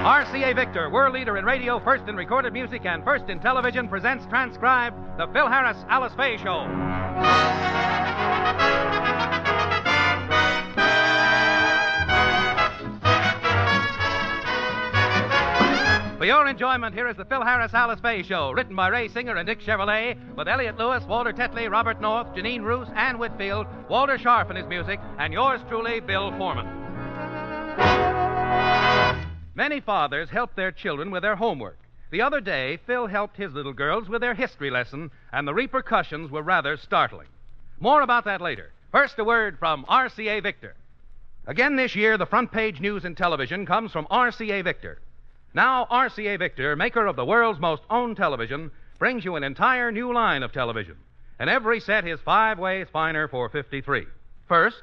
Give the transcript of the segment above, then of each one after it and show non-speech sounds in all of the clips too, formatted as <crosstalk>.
RCA Victor, world leader in radio, first in recorded music, and first in television, presents transcribed the Phil Harris Alice Faye Show. For your enjoyment, here is the Phil Harris Alice Faye Show, written by Ray Singer and Dick Chevillat, with Elliot Lewis, Walter Tetley, Robert North, Jeanine Roose, Ann Whitfield, Walter Scharf in his music, and yours truly, Bill Forman. Many fathers help their children with their homework. The other day, Phil helped his little girls with their history lesson, and the repercussions were rather startling. More about that later. First, a word from RCA Victor. Again this year, the front page news in television comes from RCA Victor. Now, RCA Victor, maker of the world's most owned television, brings you an entire new line of television. And every set is five ways finer for 53. First,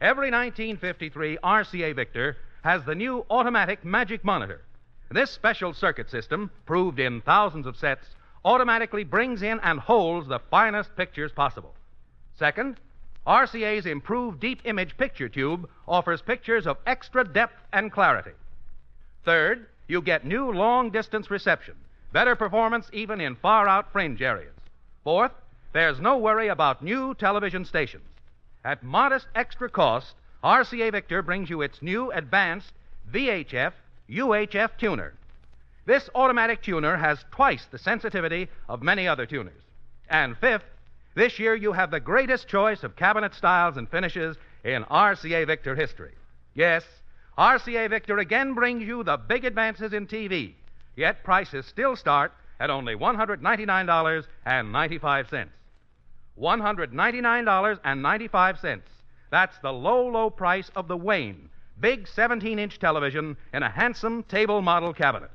every 1953 RCA Victor has the new automatic magic monitor. This special circuit system, proved in thousands of sets, automatically brings in and holds the finest pictures possible. Second, RCA's improved deep image picture tube offers pictures of extra depth and clarity. Third, you get new long distance reception, better performance even in far out fringe areas. Fourth, there's no worry about new television stations. At modest extra cost, RCA Victor brings you its new advanced VHF UHF tuner. This automatic tuner has twice the sensitivity of many other tuners. And fifth, this year you have the greatest choice of cabinet styles and finishes in RCA Victor history. Yes, RCA Victor again brings you the big advances in TV, yet prices still start at only $199.95. $199.95. That's the low, low price of the Wayne, big 17 inch television in a handsome table model cabinet.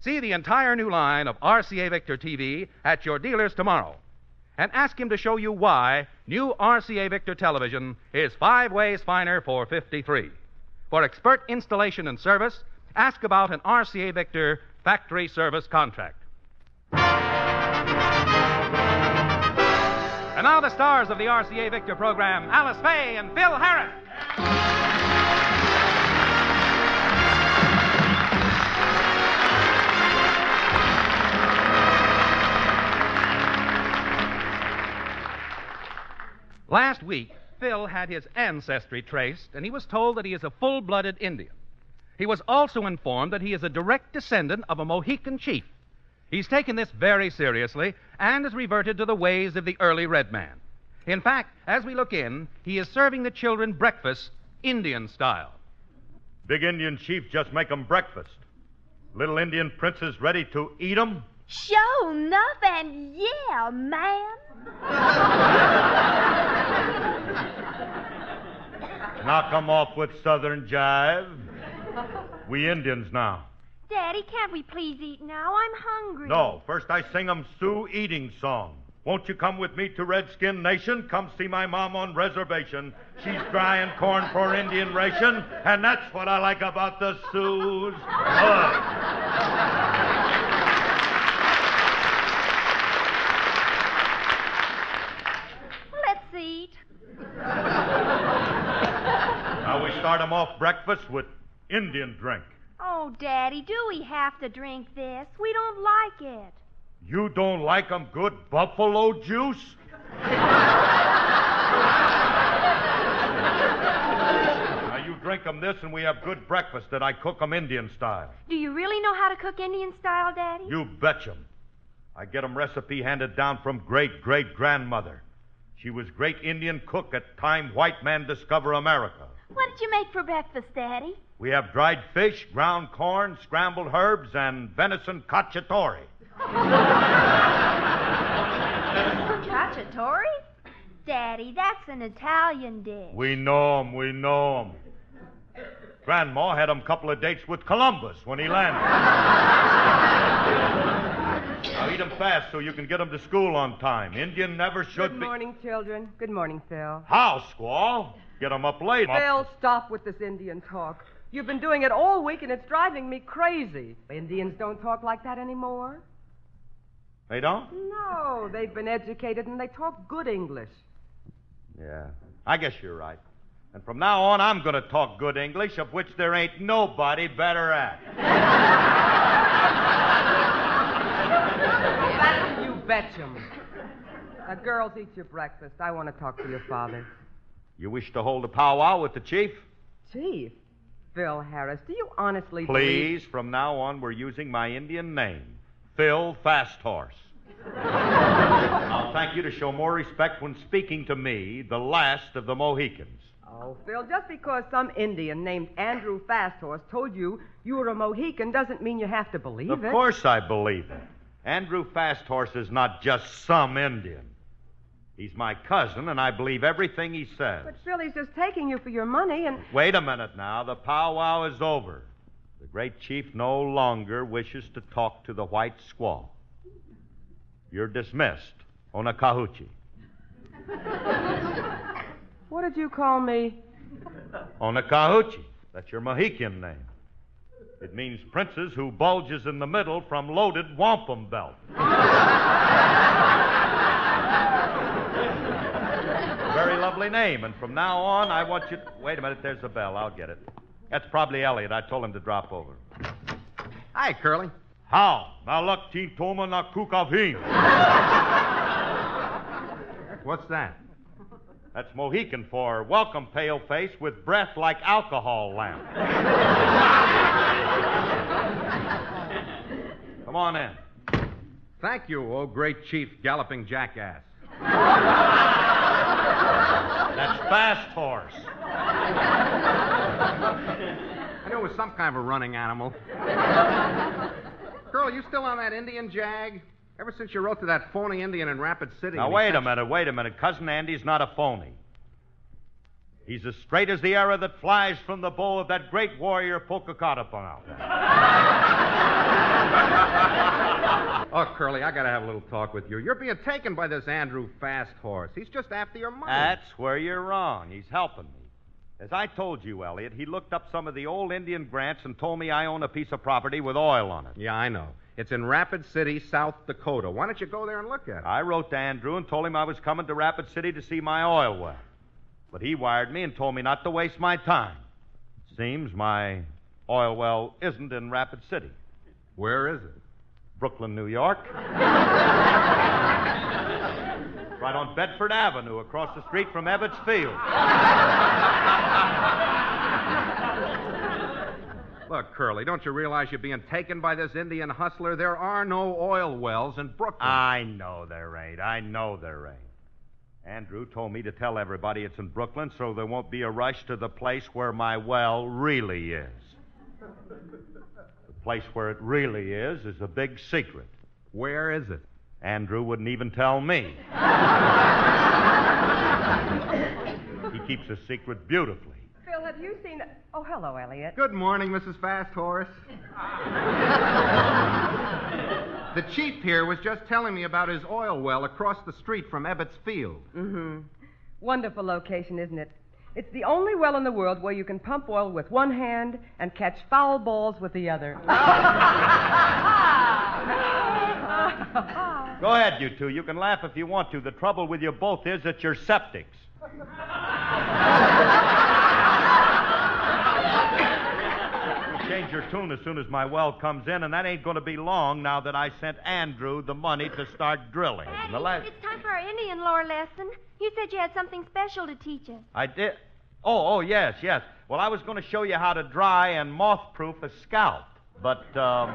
See the entire new line of RCA Victor TV at your dealers tomorrow. And ask him to show you why new RCA Victor television is five ways finer for 53. For expert installation and service, ask about an RCA Victor factory service contract. And now the stars of the RCA Victor program, Alice Faye and Phil Harris. Last week, Phil had his ancestry traced, and he was told that he is a full blooded Indian. He was also informed that he is a direct descendant of a Mohican chief. He's taken this very seriously and has reverted to the ways of the early red man. In fact, as we look in, he is serving the children breakfast Indian style. Big Indian chief just make 'em breakfast. Little Indian princess ready to eat 'em? Sure enough, and yeah, man. Knock 'em off with southern jive. We Indians now. Daddy, can't we please eat now? I'm hungry. No, first I sing 'em Sioux eating song. Won't you come with me to Redskin Nation? Come see my mom on reservation. She's drying corn for Indian ration, and that's what I like about the Sioux. Let's eat. Now we start 'em off breakfast with Indian drink. Oh, Daddy, do we have to drink this? We don't like it. You don't like 'em good buffalo juice? now you drink 'em this, and we have good breakfast that I cook 'em Indian style. Do you really know how to cook Indian style, Daddy? You betch 'em. I get 'em recipe handed down from great great grandmother. She was great Indian cook at time white man discover America. What did you make for breakfast, Daddy? We have dried fish, ground corn, scrambled herbs, and venison cacciatore. Cacciatore? Daddy, that's an Italian dish. We know 'em, we know 'em. Grandma had 'em a couple of dates with Columbus when he landed. now eat 'em fast so you can get 'em to school on time. Indian never should Good be. morning, children. Good morning, Phil. How, Squall? Get 'em up late. Phil, stop with this Indian talk. You've been doing it all week, and it's driving me crazy. Indians don't talk like that anymore. They don't? No, they've been educated and they talk good English. Yeah. I guess you're right. And from now on, I'm going to talk good English, of which there ain't nobody better at. <laughs> You betch'em. Uh, girls, eat your breakfast. I want to talk to your father. You wish to hold a powwow with the chief? Chief, Phil Harris, do you honestly believe... Please, from now on, we're using my Indian name, Phil Fast Horse. I'll thank you to show more respect when speaking to me, the last of the Mohicans. Oh, Phil, just because some Indian named Andrew Fasthorse told you you were a Mohican doesn't mean you have to believe Of it. Of course I believe it. Andrew Fasthorse is not just some Indian. He's my cousin, and I believe everything he says. But Phil, he's just taking you for your money and. Wait a minute now. The powwow is over. The great chief no longer wishes to talk to the white squaw. You're dismissed. Onakahuchi. <laughs> What did you call me? Onakahuchi. That's your Mohican name. It means princess who bulges in the middle from loaded wampum belt. <laughs> Name, and from now on, I want you. To... Wait a minute, there's the bell. I'll get it. That's probably Elliot. I told him to drop over. Hi, Curly. How? Nalak toma na kukavim. What's that? That's Mohican for welcome, pale face, with breath like alcohol lamp. Come on in. Thank you, oh great chief galloping jackass. That's Fast Horse. I knew it was some kind of a running animal. Girl, you still on that Indian jag? Ever since you wrote to that phony Indian in Rapid City. Now, wait a minute, wait a minute. Cousin Andy's not a phony. He's as straight as the arrow that flies from the bow of that great warrior Pocahontas. <laughs> Oh, Curly, I gotta have a little talk with you. You're being taken by this Andrew Fast Horse. He's just after your money. That's where you're wrong. He's helping me. As I told you, Elliot, he looked up some of the old Indian grants and told me I own a piece of property with oil on it. Yeah, I know. It's in Rapid City, South Dakota. Why don't you go there and look at it? I wrote to Andrew and told him I was coming to Rapid City to see my oil well. But he wired me and told me not to waste my time. Seems my oil well isn't in Rapid City. Where is it? Brooklyn, New York. <laughs> right on Bedford Avenue, across the street from Ebbets Field. <laughs> Look, Curly, don't you realize you're being taken by this Indian hustler? There are no oil wells in Brooklyn. I know there ain't. I know there ain't. Andrew told me to tell everybody it's in Brooklyn so there won't be a rush to the place where my well really is. The place where it really is is a big secret. Where is it? Andrew wouldn't even tell me. <laughs> he keeps a secret beautifully. Phil, have you seen. Oh, hello, Elliot. Good morning, Mrs. Fast Horse. the chief here was just telling me about his oil well across the street from Ebbets Field. Mm-hmm. Wonderful location, isn't it? It's the only well in the world where you can pump oil with one hand and catch foul balls with the other. <laughs> Go ahead, you two. You can laugh if you want to. The trouble with you both is that you're septics. You'll change your tune as soon as my well comes in, and that ain't going to be long now that I sent Andrew the money to start drilling. Daddy, And the last- it's time for our Indian lore lesson. You said you had something special to teach us. I did. Oh, oh, yes, yes. Well, I was going to show you how to dry and moth-proof a scalp, but um,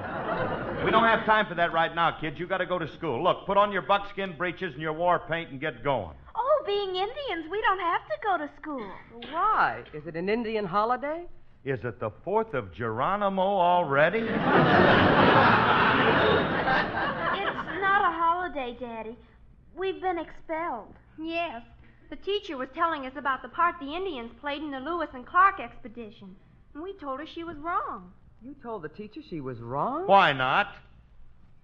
we don't have time for that right now, kids. You got to go to school. Look, put on your buckskin breeches and your war paint and get going. Oh, being Indians, we don't have to go to school. Why? Is it an Indian holiday? Is it the Fourth of Geronimo already? It's not a holiday, Daddy. We've been expelled. Yes. The teacher was telling us about the part the Indians played in the Lewis and Clark expedition. And we told her she was wrong. You told the teacher she was wrong? Why not?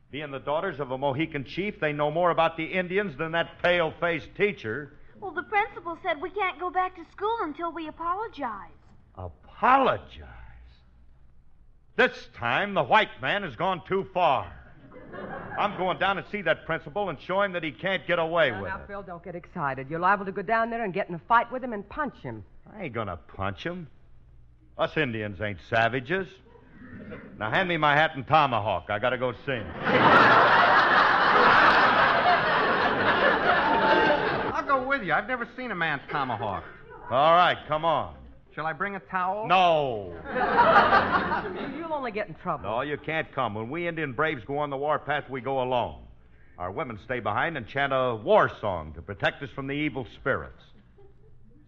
Being the daughters of a Mohican chief, they know more about the Indians than that pale-faced teacher. Well, the principal said we can't go back to school until we apologize. Apologize. This time, the white man has gone too far. I'm going down and see that principal and show him that he can't get away Now, with now, it. Now, Phil, don't get excited. You're liable to go down there and get in a fight with him and punch him. I ain't gonna punch him. Us Indians ain't savages. Now hand me my hat and tomahawk. I gotta go sing. I'll go with you. I've never seen a man's tomahawk. All right, come on. Shall I bring a towel? No. <laughs> You'll only get in trouble. No, you can't come. When we Indian braves go on the warpath, we go alone. Our women stay behind and chant a war song to protect us from the evil spirits.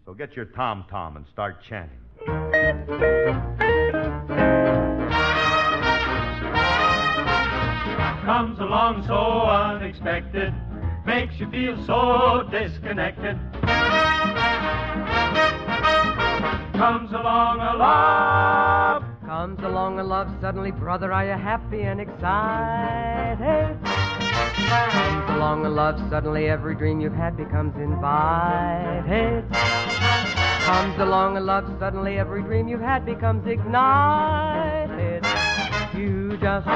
So get your tom tom and start chanting. comes along so unexpected, makes you feel so disconnected. Comes along a love, Comes along a love suddenly, brother, are you happy and excited? Comes along a love suddenly, every dream you've had becomes invited. Comes along a love suddenly, every dream you've had becomes ignited. You just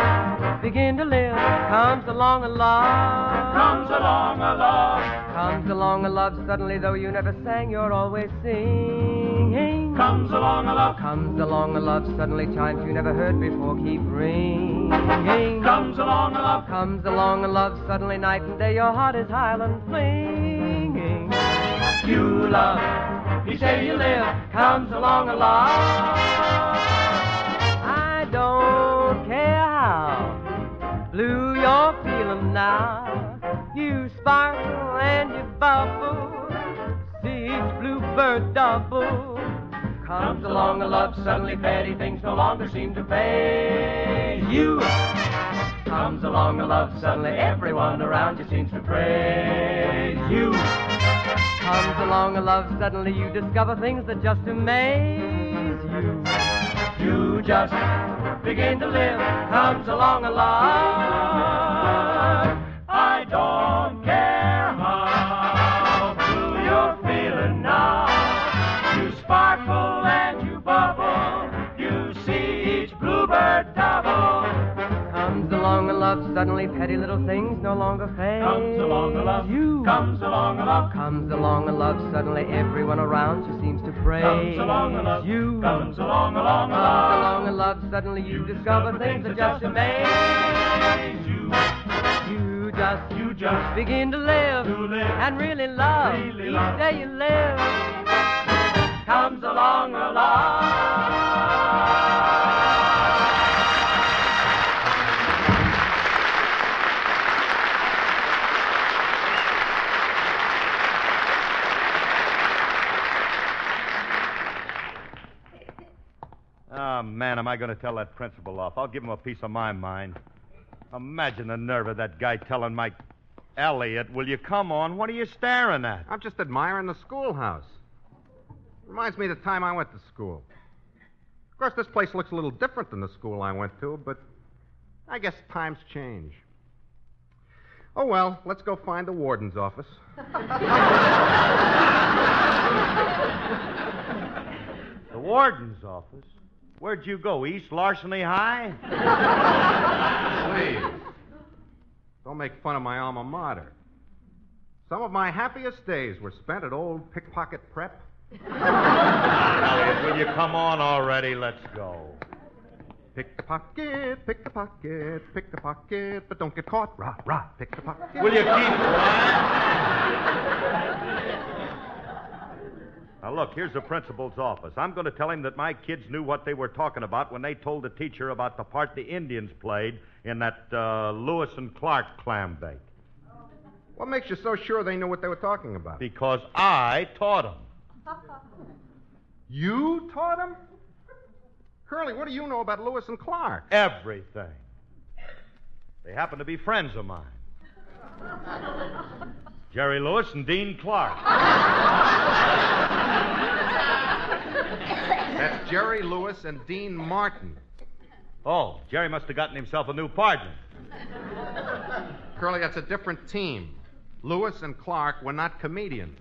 begin to live. Comes along a love. comes along a love, Comes along a love suddenly, though you never sang, you're always singing. Comes along a love, Comes along a love suddenly, chimes you never heard before keep ringing. comes along a love, Comes along a love suddenly, night and day, your heart is Highland flinging. You love, you say you live, comes along a love. I don't care how blue you're feeling now. You sparkle and you bubble, see each bluebird double. Comes along a love suddenly, petty things no longer seem to phase you. Comes along a love suddenly, everyone around you seems to praise you. Comes along a love suddenly, you discover things that just amaze you. You just begin to live. Comes along a love. Petty little things no longer phase comes along a love, you. comes along a love, Comes along a love suddenly, everyone around you seems to praise comes along a love, you. comes along along a Comes love. along a love suddenly, you discover things that just amaze you. you. Just, You just begin to live, to live, and really love really each love. day you live. Comes along a love. Man, am I going to tell that principal off? I'll give him a piece of my mind. Imagine the nerve of that guy telling Mike. Elliot, will you come on? What are you staring at? I'm just admiring the schoolhouse. Reminds me of the time I went to school. Of course, this place looks a little different than the school I went to, but I guess times change. Oh, well, let's go find the warden's office. <laughs> The warden's office. Where'd you go? East Larceny High? Please. Don't make fun of my alma mater. Some of my happiest days were spent at old pickpocket prep. Elliot, will you come on already? Let's go. Pick the pocket, pick the pocket, pick the pocket, but don't get caught. Rah, rah, pick the pocket. Will you keep quiet? Now, look, here's the principal's office. I'm going to tell him that my kids knew what they were talking about when they told the teacher about the part the Indians played in that uh, Lewis and Clark clam bake. What makes you so sure they knew what they were talking about? Because I taught them. <laughs> You taught them? Curly, what do you know about Lewis and Clark? Everything. They happen to be friends of mine. <laughs> Jerry Lewis and Dean Clark. That's Jerry Lewis and Dean Martin. Oh, Jerry must have gotten himself a new partner. Curly, that's a different team. Lewis and Clark were not comedians.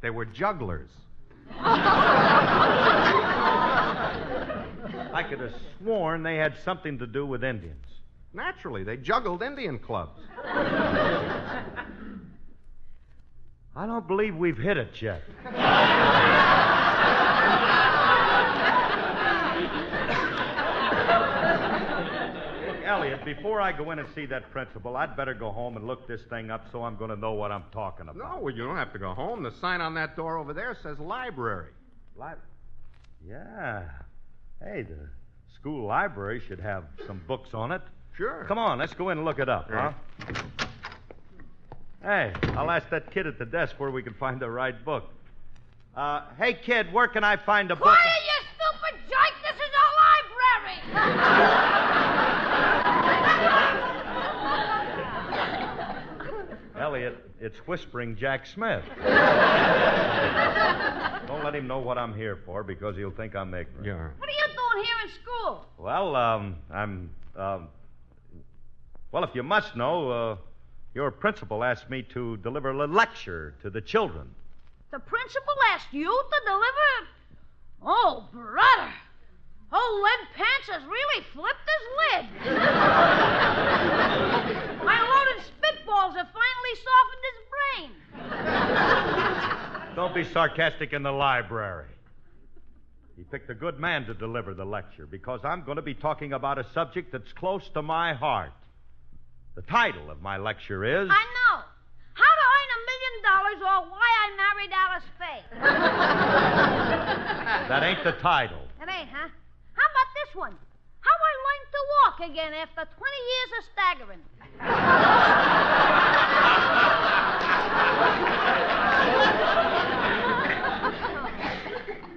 They were jugglers. I could have sworn they had something to do with Indians. Naturally, they juggled Indian clubs. I don't believe we've hit it yet. Elliot, before I go in and see that principal, I'd better go home and look this thing up so I'm going to know what I'm talking about. No, well, you don't have to go home. The sign on that door over there says library. Lib. yeah. Hey, the school library should have some books on it. Sure. Come on, let's go in and look it up, huh? Hey, I'll ask that kid at the desk where we can find the right book. Uh, hey, kid, where can I find a book? Quiet, you stupid jerk! This is a library! Elliot, it's Whispering Jack Smith. Don't let him know what I'm here for because he'll think I'm ignorant. Yeah. What are you doing here in school? Well, um, I'm, um, well, if you must know, uh, your principal asked me to deliver a lecture to the children. The principal asked you to deliver. Oh, brother! Oh, Old lead pants has really flipped his lid. <laughs> My loaded spitballs have finally softened his brain. Don't be sarcastic in the library. He picked a good man to deliver the lecture because I'm going to be talking about a subject that's close to my heart. The title of my lecture is. I know. How to earn a million dollars or why I married Alice Faye. <laughs> That ain't the title. It ain't, huh? How about this one? How I learned to walk again after 20 years of staggering.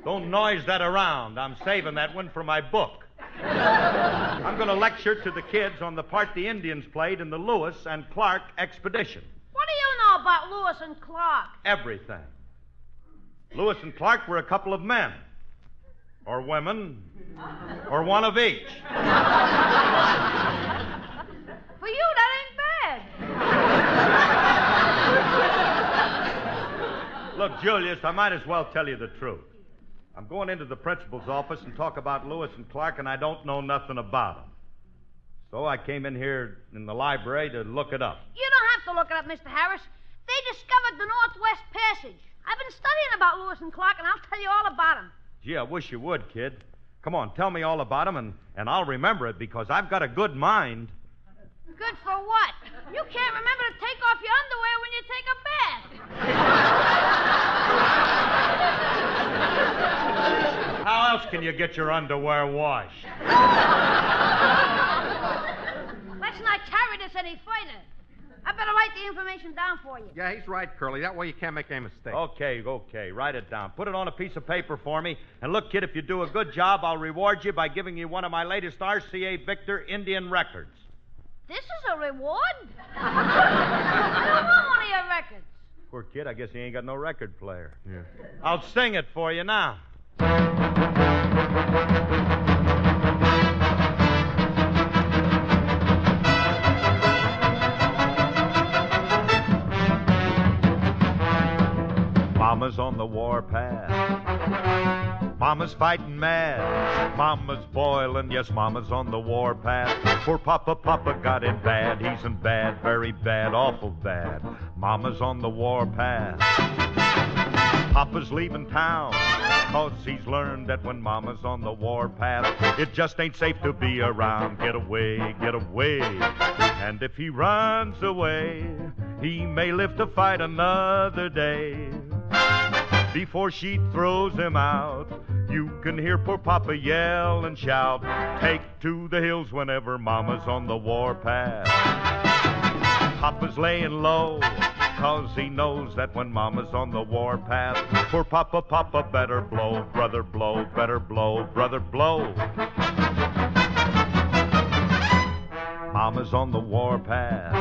Don't noise that around. I'm saving that one for my book. I'm going to lecture to the kids on the part the Indians played in the Lewis and Clark expedition. What do you know about Lewis and Clark? Everything. Lewis and Clark were a couple of men, or women, or one of each. For you, that ain't bad. Look, Julius, I might as well tell you the truth. I'm going into the principal's office and talk about Lewis and Clark, and I don't know nothing about them. So I came in here in the library to look it up. You don't have to look it up, Mr. Harris. They discovered the Northwest Passage. I've been studying about Lewis and Clark, and I'll tell you all about them. Gee, I wish you would, kid. Come on, tell me all about them, and, and I'll remember it because I've got a good mind. Good for what? You can't remember to take off your underwear when you take a bath. <laughs> How else can you get your underwear washed? Let's not carry this any further. I better write the information down for you. Yeah, he's right, Curly. That way you can't make any mistake. Okay, okay. Write it down. Put it on a piece of paper for me. And look, kid, if you do a good job, I'll reward you by giving you one of my latest RCA Victor Indian records. This is a reward? I don't want one of your records. Poor kid, I guess he ain't got no record player. Yeah. I'll sing it for you now. Mama's on the warpath. Mama's fighting mad. Mama's boiling. Yes, Mama's on the warpath. Poor Papa, Papa got it bad. He's in bad, very bad, awful bad. Mama's on the warpath. Papa's leaving town. Cause he's learned that when Mama's on the warpath, it just ain't safe to be around. Get away, get away. And if he runs away, he may live to fight another day. Before she throws him out, you can hear poor Papa yell and shout, Take to the hills whenever Mama's on the warpath. Papa's laying low, cause he knows that when Mama's on the warpath, poor Papa, Papa better blow, brother blow, better blow, brother blow. Mama's on the warpath.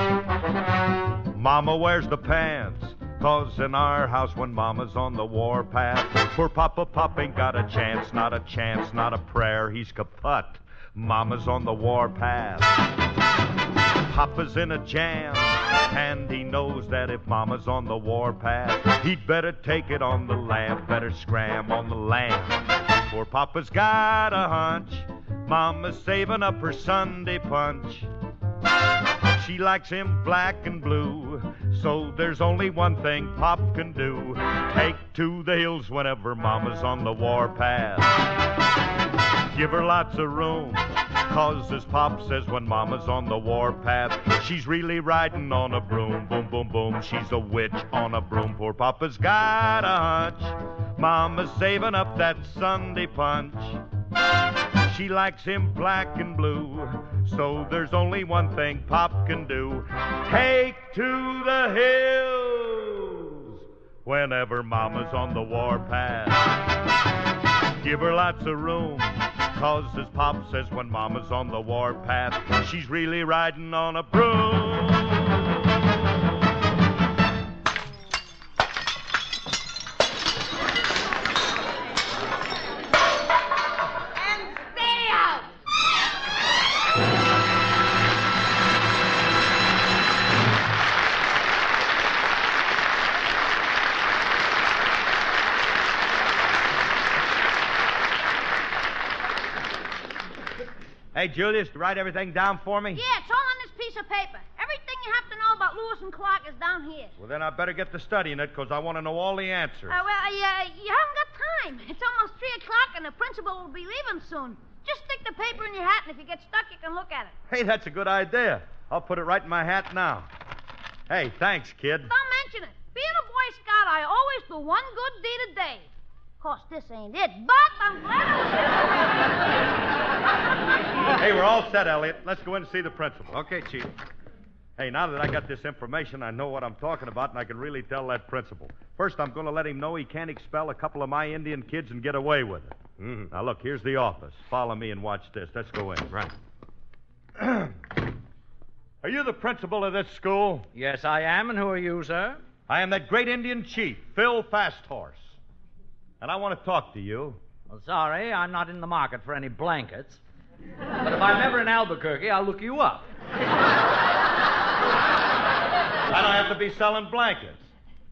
Mama wears the pants. Cause in our house when Mama's on the warpath, poor Papa Pop ain't got a chance, not a chance, not a prayer, he's kaput. Mama's on the warpath. Papa's in a jam, and he knows that if Mama's on the warpath, he'd better take it on the lamb, better scram on the lamb. For Papa's got a hunch, Mama's saving up her Sunday punch. She likes him black and blue. So there's only one thing Pop can do take to the hills whenever Mama's on the warpath. Give her lots of room, Cause as Pop says when Mama's on the warpath, she's really riding on a broom. Boom, boom, boom. She's a witch on a broom. Poor Papa's got a hunch. Mama's saving up that Sunday punch. She likes him black and blue. So there's only one thing Pop can do take to the hills whenever Mama's on the warpath. Give her lots of room. Cause as Pop says when Mama's on the warpath, she's really riding on a broom. Hey, Julius, write everything down for me? Yeah, it's all on this piece of paper. Everything you have to know about Lewis and Clark is down here. Well, then I better get to studying it because I want to know all the answers. Uh, well, uh, you haven't got time. It's almost 3 o'clock, and the principal will be leaving soon. Just stick the paper in your hat, and if you get stuck, you can look at it. Hey, that's a good idea. I'll put it right in my hat now. Hey, thanks, kid. Don't mention it. Being a Boy Scout, I always do one good deed a day. Of course, this ain't it, but I'm glad I <laughs> Hey, we're all set, Elliot. Let's go in and see the principal. Okay, Chief. Hey, now that I got this information, I know what I'm talking about, and I can really tell that principal. First, I'm going to let him know he can't expel a couple of my Indian kids and get away with it. Mm-hmm. Now, look, here's the office. Follow me and watch this. Let's go in. Right. <clears throat> Are you the principal of this school? Yes, I am. And who are you, sir? I am that great Indian chief, Phil Fasthorse. And I want to talk to you. Well, sorry, I'm not in the market for any blankets. But if I'm ever in Albuquerque, I'll look you up. I don't have to be selling blankets.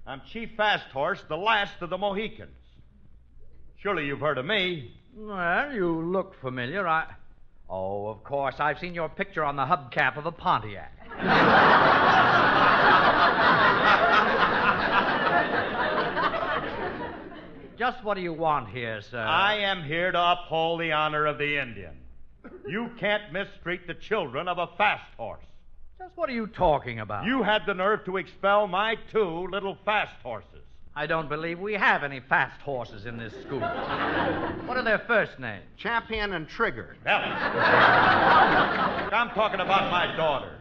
I'm Chief Fasthorse, the last of the Mohicans. Surely you've heard of me. Well, you look familiar. I. Oh, of course. I've seen your picture on the hubcap of a Pontiac. <laughs> Just what do you want here, sir? I am here to uphold the honor of the Indian. You can't mistreat the children of a fast horse. Just what are you talking about? You had the nerve to expel my two little fast horses. I don't believe we have any fast horses in this school. <laughs> what are their first names? Champion and Trigger. Ellie. I'm talking about my daughters.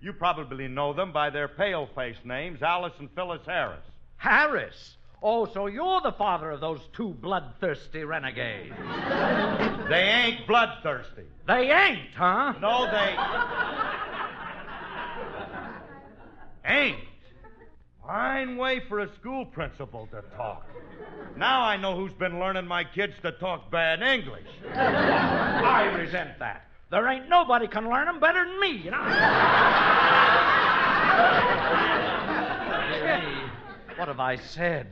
You probably know them by their pale faced names, Alice and Phyllis Harris. Harris. Oh, so you're the father of those two bloodthirsty renegades. <laughs> They ain't bloodthirsty. They ain't, huh? No, they ain't. Fine way for a school principal to talk. Now I know who's been learning my kids to talk bad English. I resent that. There ain't nobody can learn 'em better than me, you know. <laughs> Dear what have I said?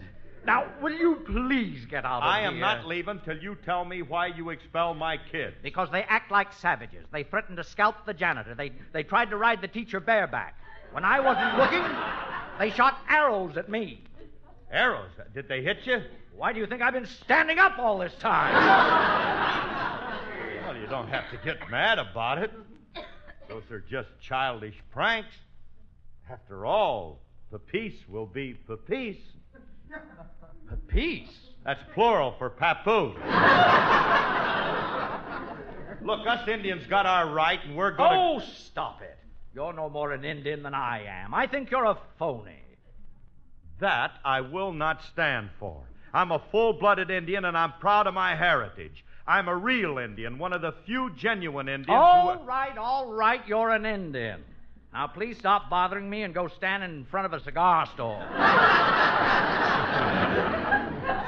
Now, will you please get out of here? I am not leaving till you tell me why you expel my kids. Because they act like savages. They threatened to scalp the janitor. They, they tried to ride the teacher bareback. When I wasn't looking, they shot arrows at me. Arrows? Did they hit you? Why do you think I've been standing up all this time? Well, you don't have to get mad about it. Those are just childish pranks. After all, the peace will be the peace. <laughs> Peace. That's plural for papoose. <laughs> Look, us Indians got our right, and we're going to. Oh, stop it. You're no more an Indian than I am. I think you're a phony. That I will not stand for. I'm a full blooded Indian, and I'm proud of my heritage. I'm a real Indian, one of the few genuine Indians All who. right, all right, you're an Indian. Now, please stop bothering me and go stand in front of a cigar store. <laughs>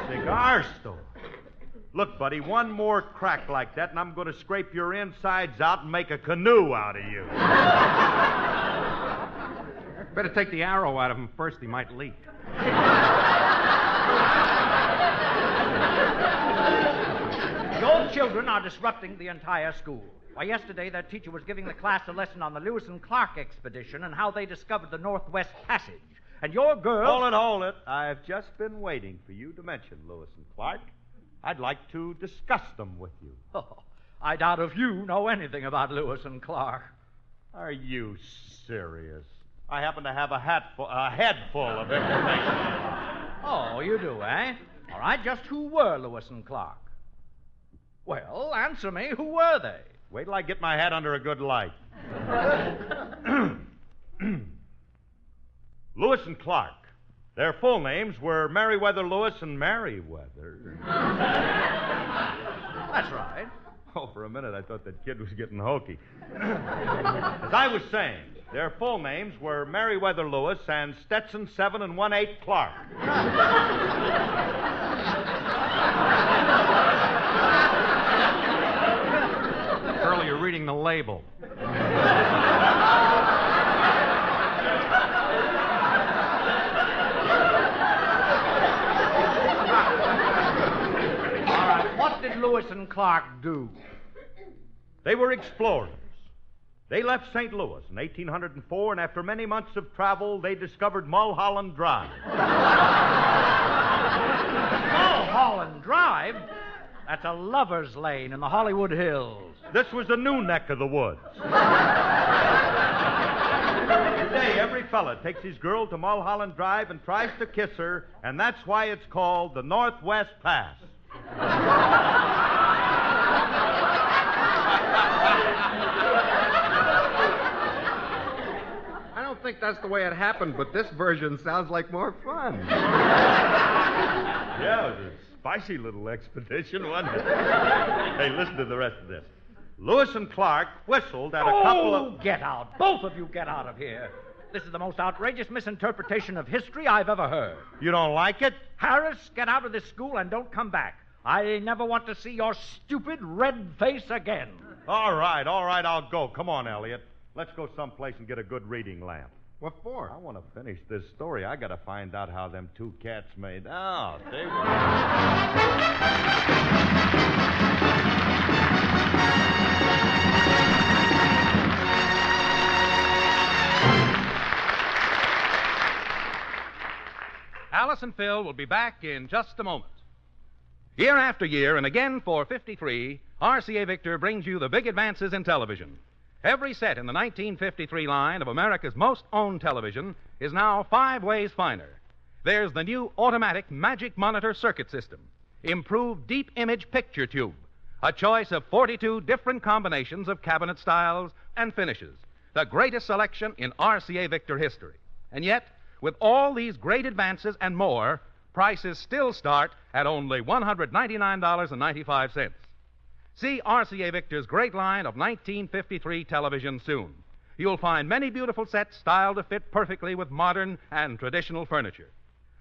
Cigar store. Look, buddy, one more crack like that, and I'm going to scrape your insides out and make a canoe out of you. Better take the arrow out of him first. He might leak. Your children are disrupting the entire school. Why, yesterday that teacher was giving the class a lesson on the Lewis and Clark expedition and how they discovered the Northwest Passage. And your girl. Hold it, hold it. I've just been waiting for you to mention Lewis and Clark. I'd like to discuss them with you. <laughs> Oh, I doubt if you know anything about Lewis and Clark. Are you serious? I happen to have a hat full, a head full of information. <laughs> Oh, you do, eh? All right, just who were Lewis and Clark? Well, answer me. Who were they? Wait till I get my head under a good light. <laughs> <clears throat> Lewis and Clark. Their full names were Meriwether Lewis and Merriweather. <laughs> That's right. Oh, for a minute I thought that kid was getting hokey. <laughs> As I was saying, their full names were Meriwether Lewis and Stetson 7 and 1 8 Clark. Earlier, you're reading the label. <laughs> All right, Lewis and Clark do? They were explorers. They left St. Louis in 1804, and after many months of travel, they discovered Mulholland Drive. Mulholland Drive? That's a lover's lane in the Hollywood Hills. This was the new neck of the woods. Today, every fella takes his girl to Mulholland Drive and tries to kiss her, and that's why it's called the Northwest Pass. Think that's the way it happened, but this version sounds like more fun. <laughs> Yeah, it was a spicy little expedition, wasn't it? hey, listen to the rest of this. Lewis and Clark whistled at a oh, couple Oh, of. get out. Both of you get out of here. This is the most outrageous misinterpretation of history I've ever heard. You don't like it? Harris, get out of this school and don't come back. I never want to see your stupid red face again. All right, all right, I'll go. Come on, Elliot. Let's go someplace and get a good reading lamp. What for? I want to finish this story. I got to find out how them two cats made out. Oh, they were. Alice and Phil will be back in just a moment. Year after year, and again for 53, RCA Victor brings you the big advances in television. Every set in the 1953 line of America's most owned television is now five ways finer. There's the new automatic Magic Monitor circuit system, improved deep image picture tube, a choice of 42 different combinations of cabinet styles and finishes, the greatest selection in RCA Victor history. And yet, with all these great advances and more, prices still start at only $199.95. See RCA Victor's great line of 1953 television soon. You'll find many beautiful sets styled to fit perfectly with modern and traditional furniture.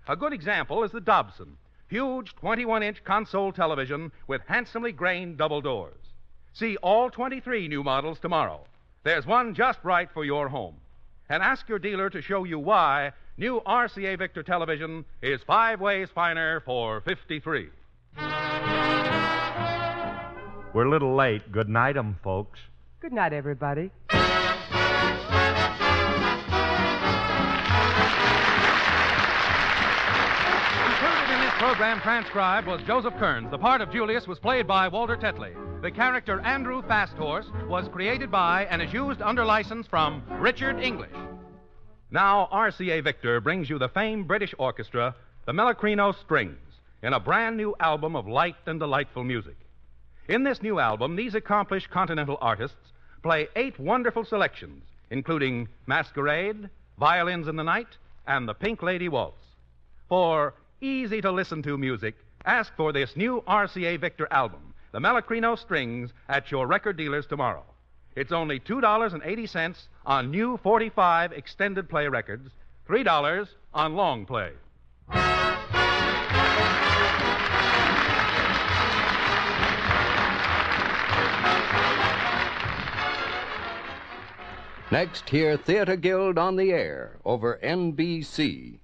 A good example is the Dobson, huge 21 inch console television with handsomely grained double doors. See all 23 new models tomorrow. There's one just right for your home. And ask your dealer to show you why new RCA Victor television is five ways finer for 53. We're a little late. Good night, 'em, folks. Good night, everybody. Included in this program transcribed was Joseph Kearns. The part of Julius was played by Walter Tetley. The character Andrew Fasthorse was created by and is used under license from Richard English. Now, RCA Victor brings you the famed British orchestra, the Melachrino Strings, in a brand new album of light and delightful music. In this new album, these accomplished continental artists play eight wonderful selections, including Masquerade, Violins in the Night, and the Pink Lady Waltz. For easy to listen to music, ask for this new RCA Victor album, the Melachrino Strings, at your record dealers tomorrow. It's only $2.80 on new 45 extended play records, $3 on long play. Next, hear Theater Guild on the Air over NBC.